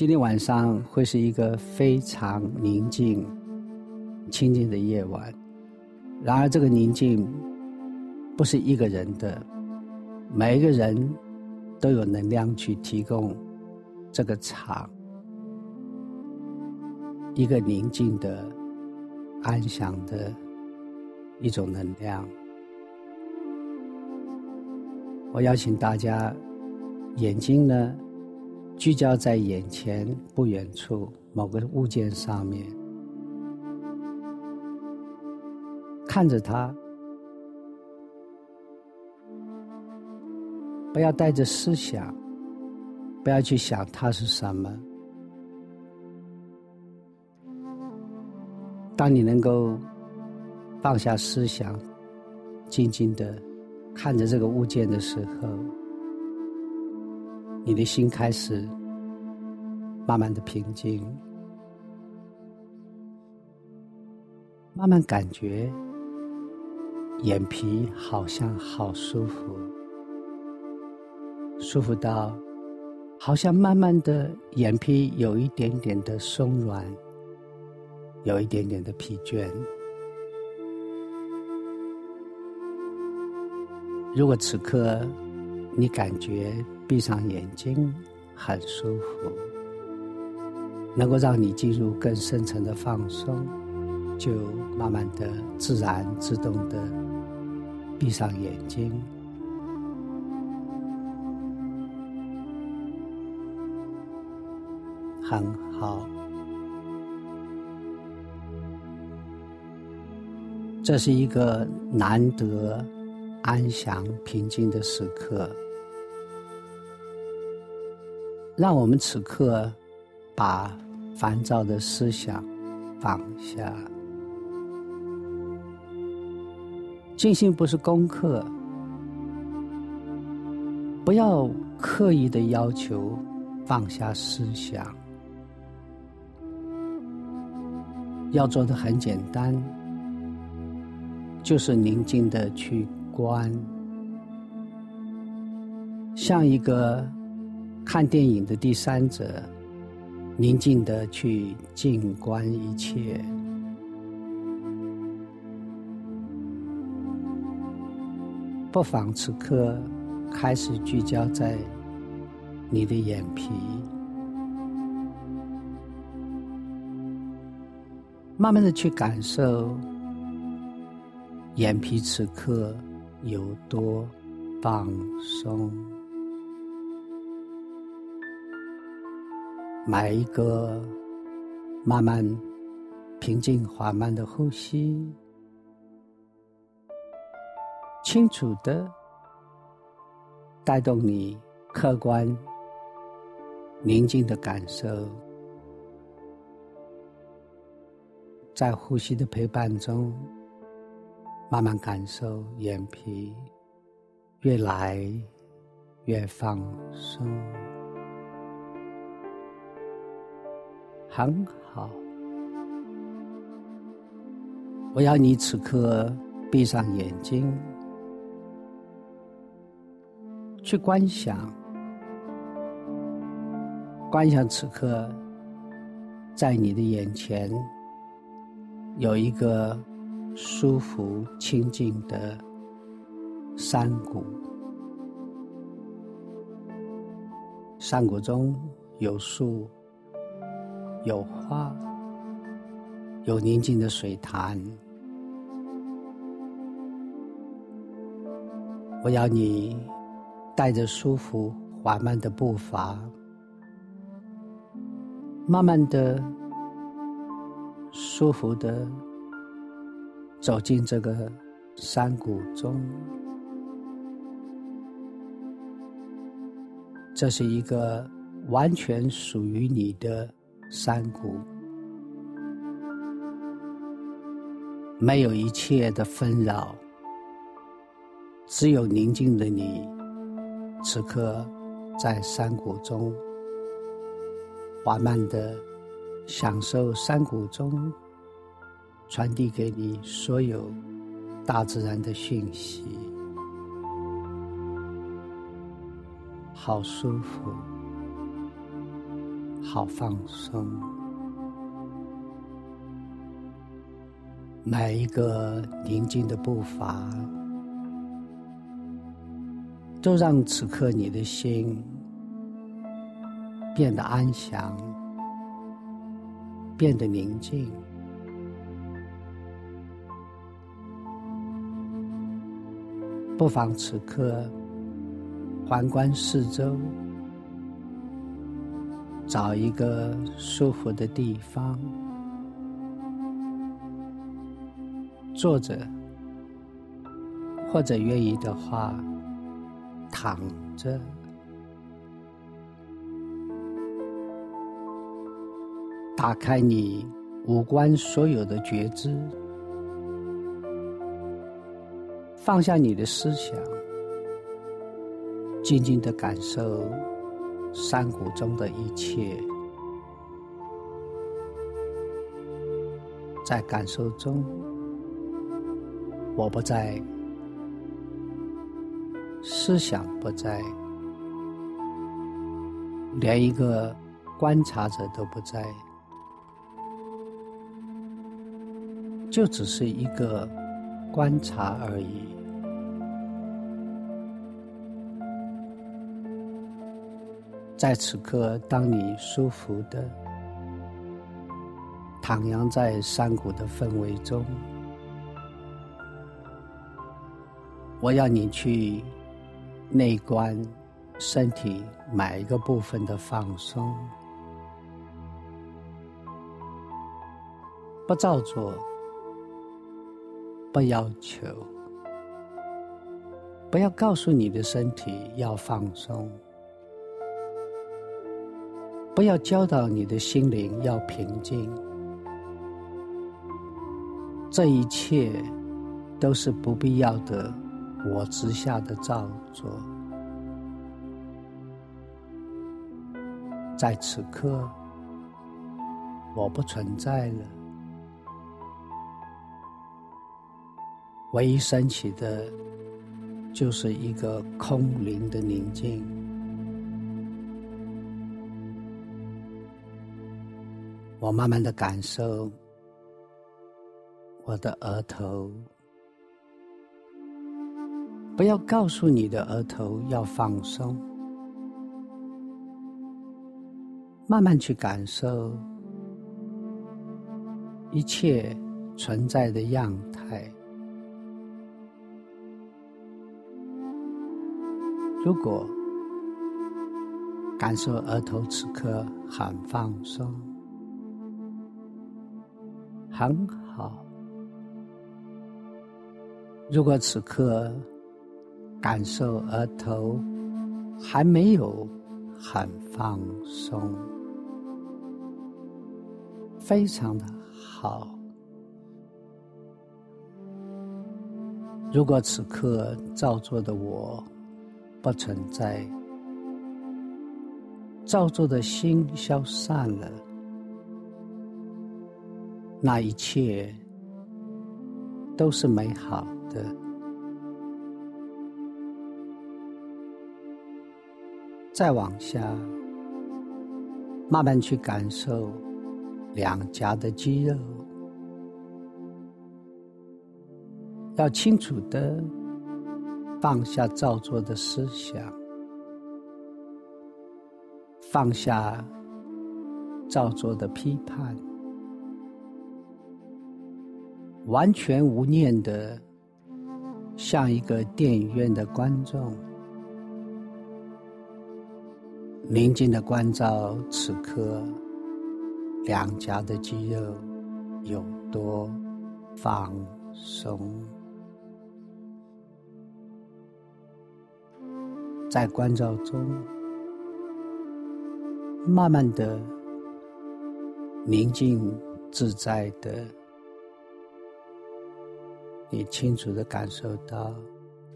今天晚上会是一个非常宁静、清静的夜晚。然而，这个宁静不是一个人的，每一个人都有能量去提供这个场一个宁静的、安详的一种能量。我邀请大家，眼睛呢？聚焦在眼前不远处某个物件上面，看着它，不要带着思想，不要去想它是什么。当你能够放下思想，静静的看着这个物件的时候。你的心开始慢慢的平静，慢慢感觉眼皮好像好舒服，舒服到好像慢慢的眼皮有一点点的松软，有一点点的疲倦。如果此刻你感觉，闭上眼睛，很舒服，能够让你进入更深层的放松，就慢慢的、自然、自动的闭上眼睛，很好。这是一个难得、安详、平静的时刻。让我们此刻把烦躁的思想放下。静心不是功课，不要刻意的要求放下思想，要做的很简单，就是宁静的去观，像一个。看电影的第三者，宁静的去静观一切，不妨此刻开始聚焦在你的眼皮，慢慢的去感受眼皮此刻有多放松。买一个慢慢平静缓慢的呼吸，清楚的带动你客观宁静的感受，在呼吸的陪伴中，慢慢感受眼皮越来越放松。很好，我要你此刻闭上眼睛，去观想，观想此刻在你的眼前有一个舒服清静的山谷，山谷中有树。有花，有宁静的水潭。我要你带着舒服、缓慢的步伐，慢慢的、舒服的走进这个山谷中。这是一个完全属于你的。山谷，没有一切的纷扰，只有宁静的你。此刻在山谷中，缓慢的享受山谷中传递给你所有大自然的讯息，好舒服。好放松。每一个宁静的步伐，都让此刻你的心变得安详，变得宁静。不妨此刻环观四周，找一个舒服的地方坐着，或者愿意的话躺着，打开你五官所有的觉知。放下你的思想，静静的感受山谷中的一切，在感受中，我不在，思想不在，连一个观察者都不在，就只是一个。观察而已。在此刻，当你舒服的徜徉在山谷的氛围中，我要你去内观身体每一个部分的放松，不照做。不要求，不要告诉你的身体要放松，不要教导你的心灵要平静。这一切都是不必要的我之下的造作。在此刻，我不存在了。唯一升起的，就是一个空灵的宁静。我慢慢的感受我的额头，不要告诉你的额头要放松，慢慢去感受一切存在的样态。如果感受额头此刻很放松，很好；如果此刻感受额头还没有很放松，非常的好；如果此刻照做的我。不存在，造作的心消散了，那一切都是美好的。再往下，慢慢去感受两颊的肌肉，要清楚的。放下造作的思想，放下造作的批判，完全无念的，像一个电影院的观众，宁静的关照此刻两颊的肌肉有多放松。在关照中，慢慢的宁静自在的，你清楚的感受到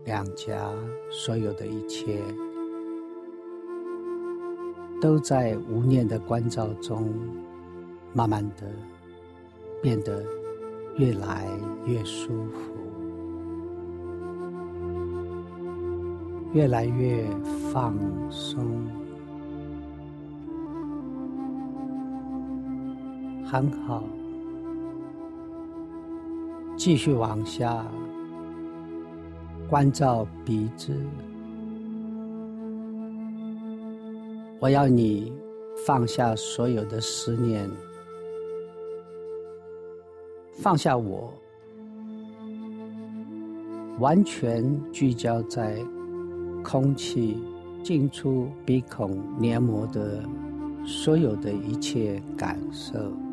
两颊所有的一切，都在无念的关照中，慢慢的变得越来越舒服。越来越放松，很好，继续往下关照鼻子。我要你放下所有的思念，放下我，完全聚焦在空气进出鼻孔黏膜的所有的一切感受。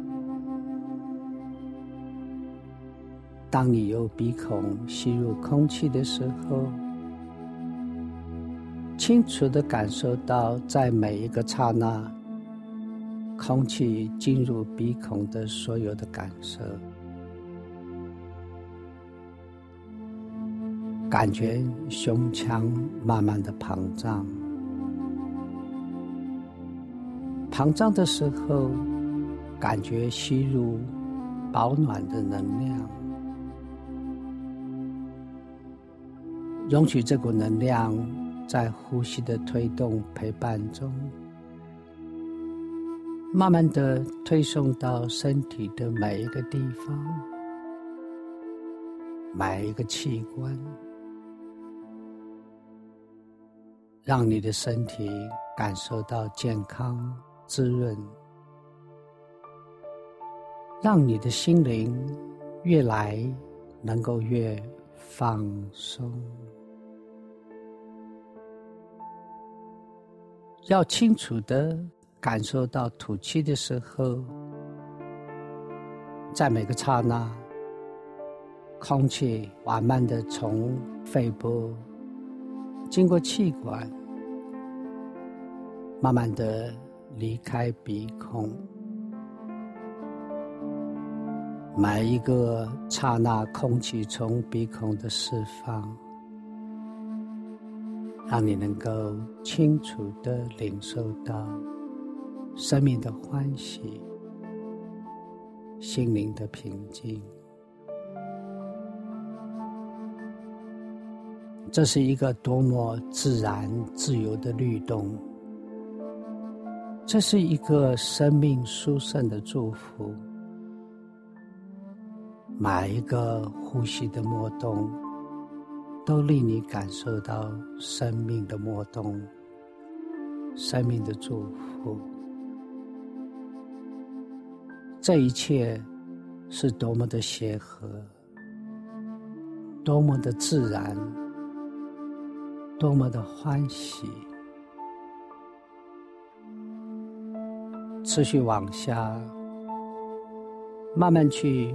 当你由鼻孔吸入空气的时候。清楚的感受到，在每一个刹那，空气进入鼻孔的所有的感受，感觉胸腔慢慢的膨胀，膨胀的时候，感觉吸入保暖的能量，容许这股能量。在呼吸的推动陪伴中，慢慢的推送到身体的每一个地方、每一个器官，让你的身体感受到健康、滋润，让你的心灵越来能够越放松。要清楚的感受到吐气的时候，在每个刹那，空气缓慢的从肺部经过气管，慢慢的离开鼻孔。每一个刹那，空气从鼻孔的释放。让你能够清楚的领受到生命的欢喜、心灵的平静。这是一个多么自然、自由的律动！这是一个生命殊胜的祝福。每一个呼吸的脉动。都令你感受到生命的脉动，生命的祝福。这一切是多么的协和，多么的自然，多么的欢喜。持续往下，慢慢去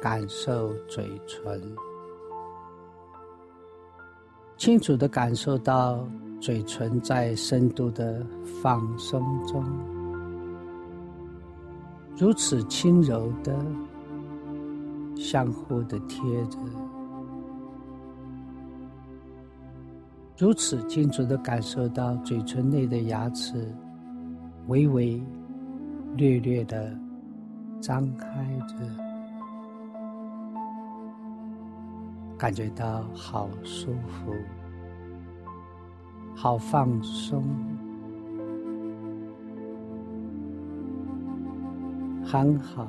感受嘴唇。清楚的感受到嘴唇在深度的放松中，如此轻柔的相互的贴着，如此清楚的感受到嘴唇内的牙齿微微、略略的张开着，感觉到好舒服。好放松，很好。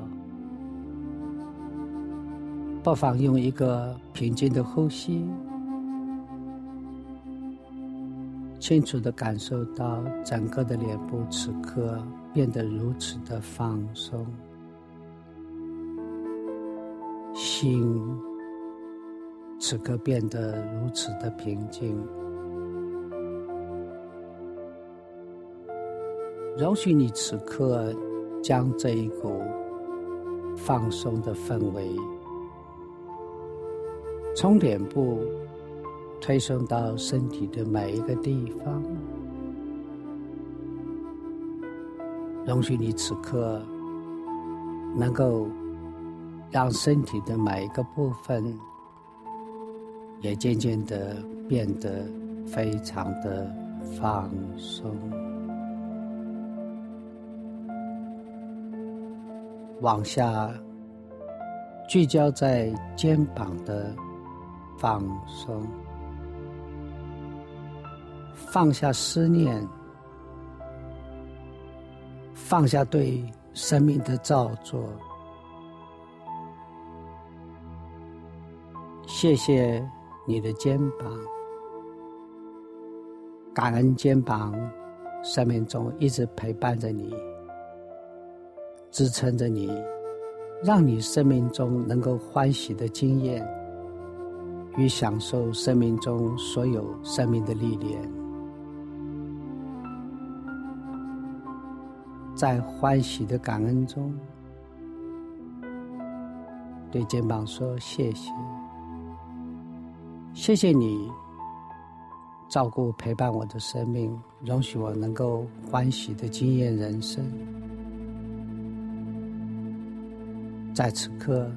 不妨用一个平静的呼吸，清楚的感受到整个的脸部此刻变得如此的放松，心此刻变得如此的平静。容许你此刻将这一股放松的氛围从脸部推送到身体的每一个地方。容许你此刻能够让身体的每一个部分也渐渐的变得非常的放松。往下聚焦在肩膀的放松，放下思念，放下对生命的造作。谢谢你的肩膀，感恩肩膀，生命中一直陪伴着你，支撑着你，让你生命中能够欢喜的经验与享受生命中所有生命的历练。在欢喜的感恩中，对肩膀说：“谢谢，谢谢你照顾陪伴我的生命，容许我能够欢喜的经验人生。在此刻，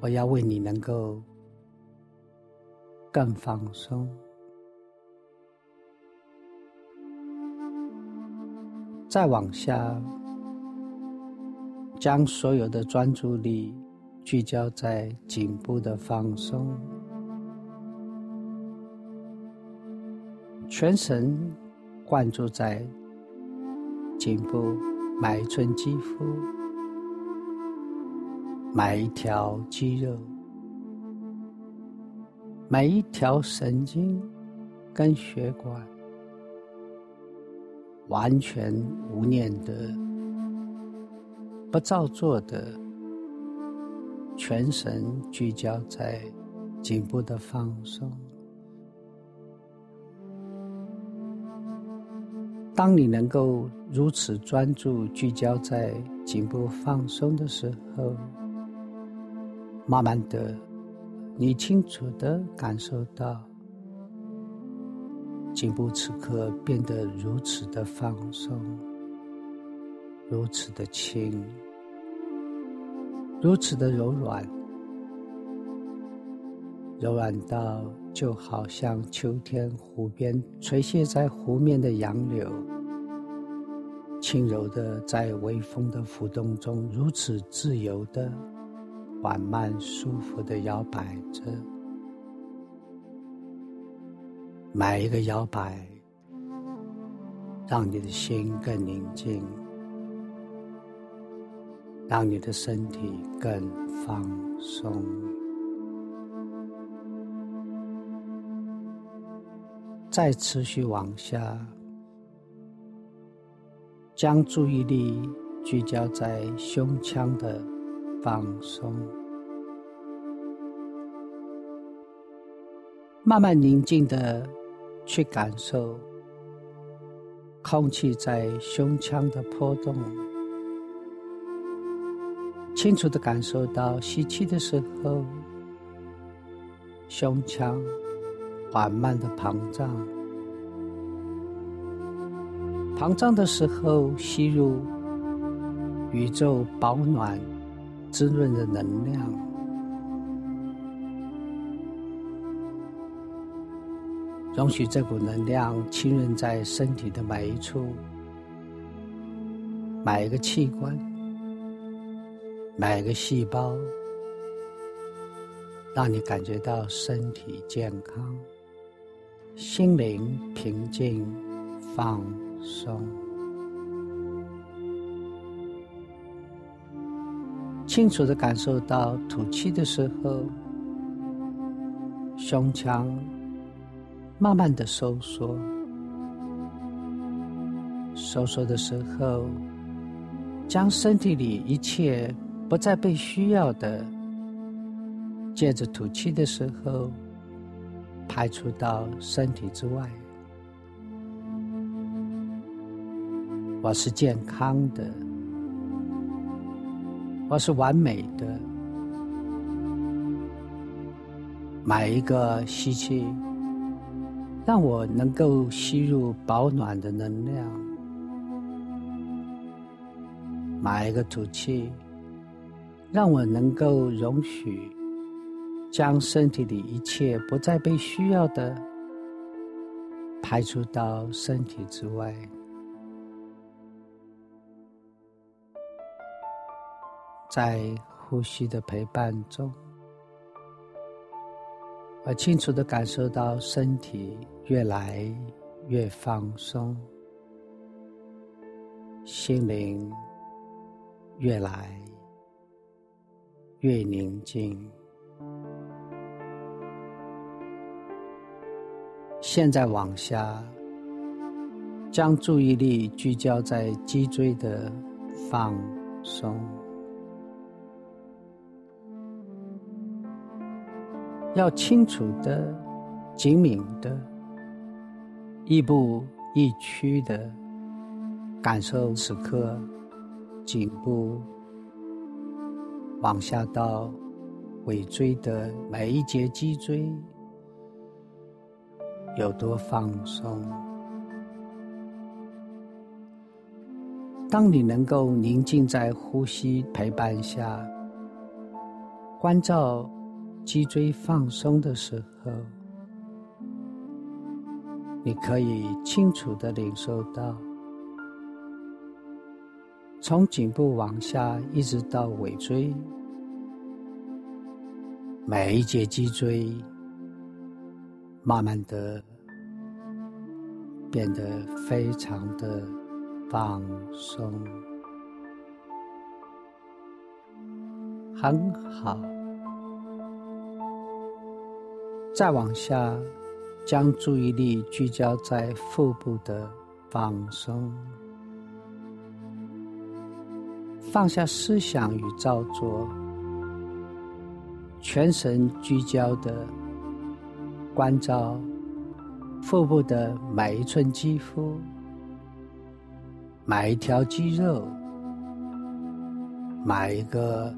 我要为你能够更放松。”再往下，将所有的专注力聚焦在颈部的放松，全神贯注在颈部每一寸肌肤、每一条肌肉、每一条神经跟血管。完全无念的、不造作的，全神聚焦在颈部的放松。当你能够如此专注聚焦在颈部放松的时候，慢慢的，你清楚的感受到。颈部此刻变得如此的放松，如此的轻，如此的柔软，柔软到就好像秋天湖边垂泻在湖面的杨柳，轻柔的在微风的浮动中，如此自由的、缓慢、舒服的摇摆着。每一个摇摆，让你的心更宁静，让你的身体更放松。再持续往下，将注意力聚焦在胸腔的放松。慢慢宁静的。去感受空气在胸腔的波动，清楚的感受到吸气的时候，胸腔缓慢的膨胀；膨胀的时候，吸入宇宙保暖、滋润的能量。容许这股能量浸润在身体的每一处、每一个器官、每个细胞，让你感觉到身体健康、心灵平静、放松。清楚的感受到吐气的时候，胸腔。慢慢的收缩，收缩的时候，将身体里一切不再被需要的，借着吐气的时候，排出到身体之外。我是健康的，我是完美的，每一个吸气。让我能够吸入保暖的能量，买一个吐气，让我能够容许将身体里一切不再被需要的排除到身体之外，在呼吸的陪伴中。我清楚的感受到身体越来越放松，心灵越来越宁静。现在往下，将注意力聚焦在脊椎的放松，要清楚的、精明的、亦步亦趋的。感受此刻颈部往下到尾椎的每一节脊椎有多放松。当你能够宁静在呼吸陪伴下，关照脊椎放松的时候，你可以清楚的领受到。从颈部往下，一直到尾椎，每一节脊椎慢慢的变得非常的放松，很好。再往下，将注意力聚焦在腹部的放松。放下思想与造作，全神聚焦的关照腹部的每一寸肌肤、每一条肌肉、每一个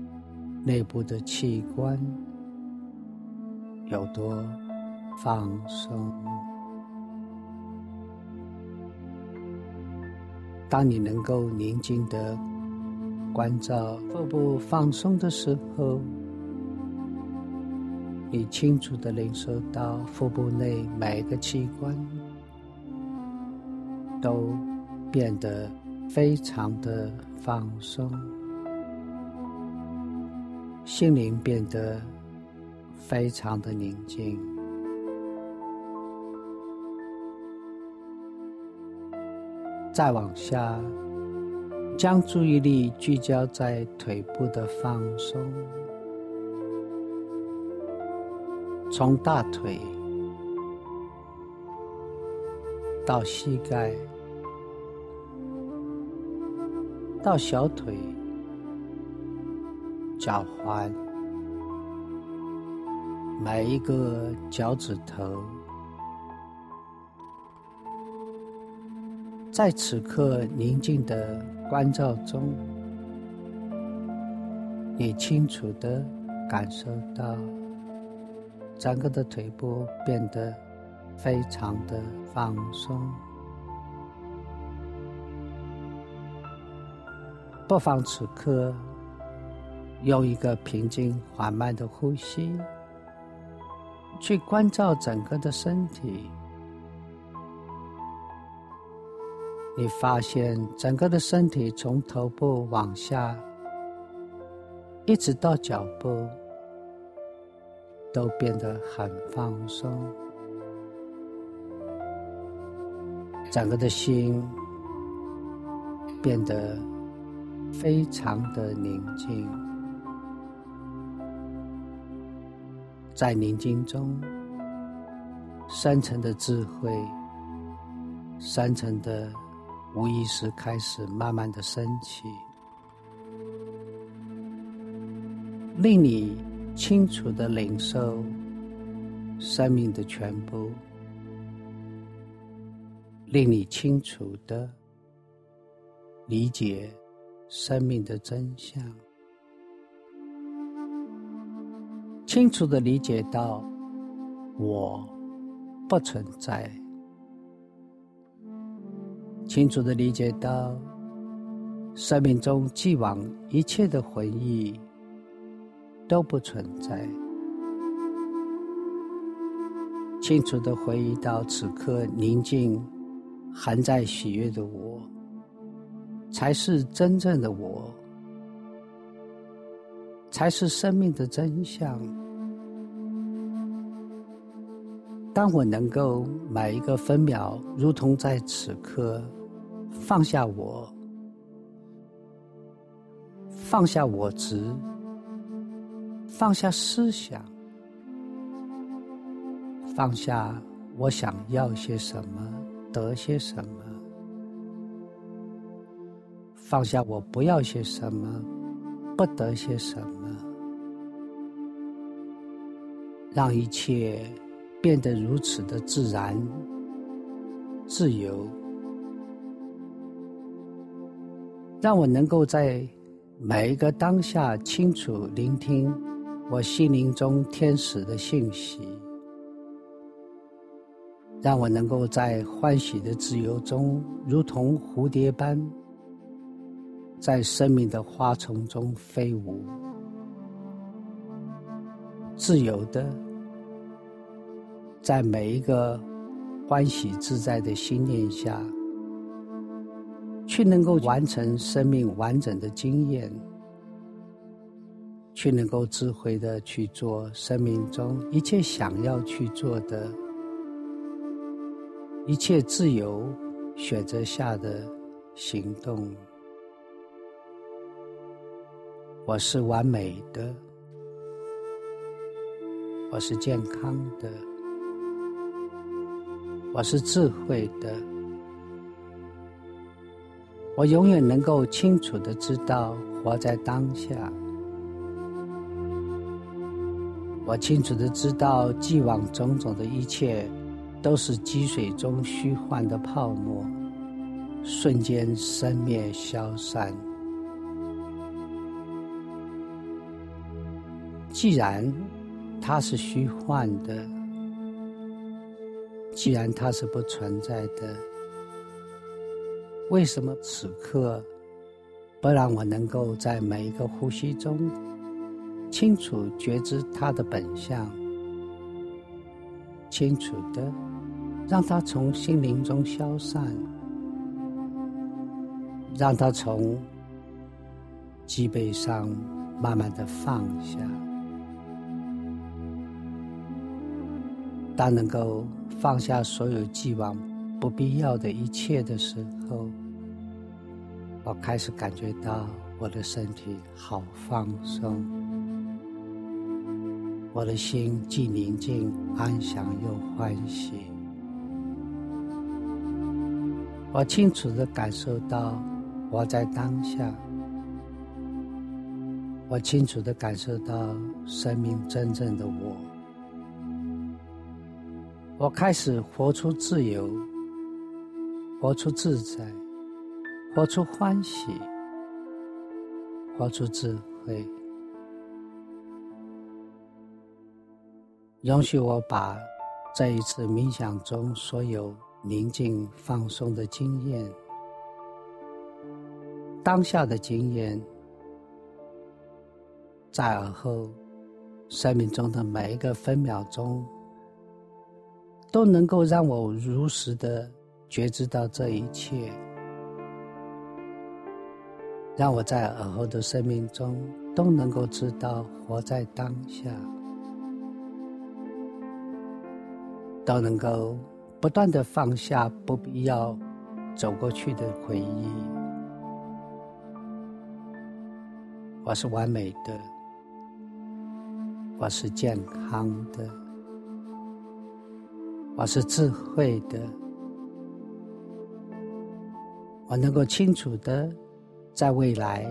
内部的器官有多放松。当你能够宁静的。关照腹部放松的时候，你清楚的领受到腹部内每个器官都变得非常的放松，心灵变得非常的宁静。再往下。将注意力聚焦在腿部的放松，从大腿到膝盖，到小腿、脚踝，每一个脚趾头。在此刻宁静的关照中，你清楚的感受到整个的腿部变得非常的放松。不妨此刻用一个平静缓慢的呼吸，去关照整个的身体。你发现整个的身体从头部往下，一直到脚部，都变得很放松。整个的心变得非常的宁静，在宁静中，深层的智慧，深层的。无意识开始慢慢的升起，令你清楚的领受生命的全部，令你清楚的理解生命的真相，清楚的理解到我不存在。清楚的理解到，生命中既往一切的回忆都不存在。清楚的回忆到此刻宁静、含在喜悦的我，才是真正的我，才是生命的真相。当我能够每一个分秒，如同在此刻。放下我，放下我执，放下思想，放下我想要些什么，得些什么，放下我不要些什么，不得些什么，让一切变得如此的自然、自由。让我能够在每一个当下清楚聆听我心灵中天使的信息，让我能够在欢喜的自由中，如同蝴蝶般在生命的花丛中飞舞，自由的在每一个欢喜自在的心念下。去能够完成生命完整的经验，去能够智慧的去做生命中一切想要去做的，一切自由选择下的行动。我是完美的，我是健康的，我是智慧的。我永远能够清楚的知道活在当下。我清楚的知道，既往种种的一切，都是积水中虚幻的泡沫，瞬间生灭消散。既然它是虚幻的，既然它是不存在的。为什么此刻不让我能够在每一个呼吸中清楚觉知它的本相，清楚的让它从心灵中消散，让它从脊背上慢慢的放下。当能够放下所有既往不必要的一切的时候。我开始感觉到我的身体好放松，我的心既宁静、安详又欢喜。我清楚的感受到我在当下，我清楚的感受到生命真正的我。我开始活出自由，活出自在。活出欢喜，活出智慧。容许我把这一次冥想中所有宁静放松的经验、当下的经验，在而后生命中的每一个分秒钟，都能够让我如实的觉知到这一切。让我在尔后的生命中都能够知道活在当下，都能够不断的放下不必要走过去的回忆。我是完美的，我是健康的，我是智慧的，我能够清楚的。在未来，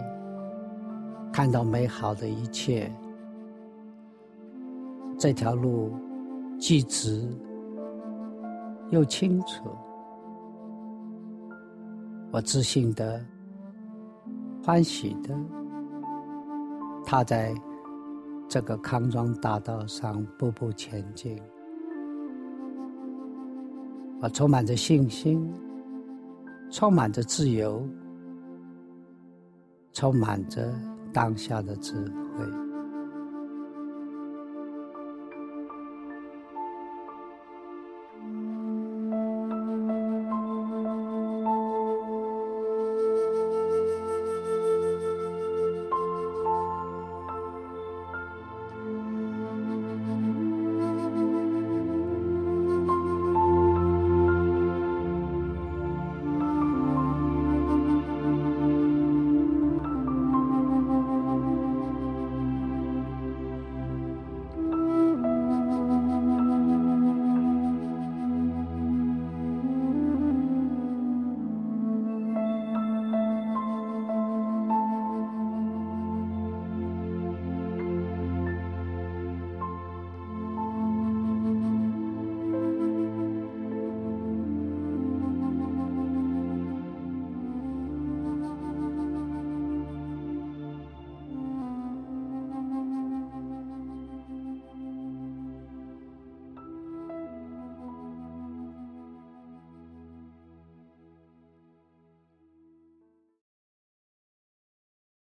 看到美好的一切，这条路既直又清楚。我自信的、欢喜的，踏在这个康庄大道上，步步前进。我充满着信心，充满着自由。充满着当下的智慧。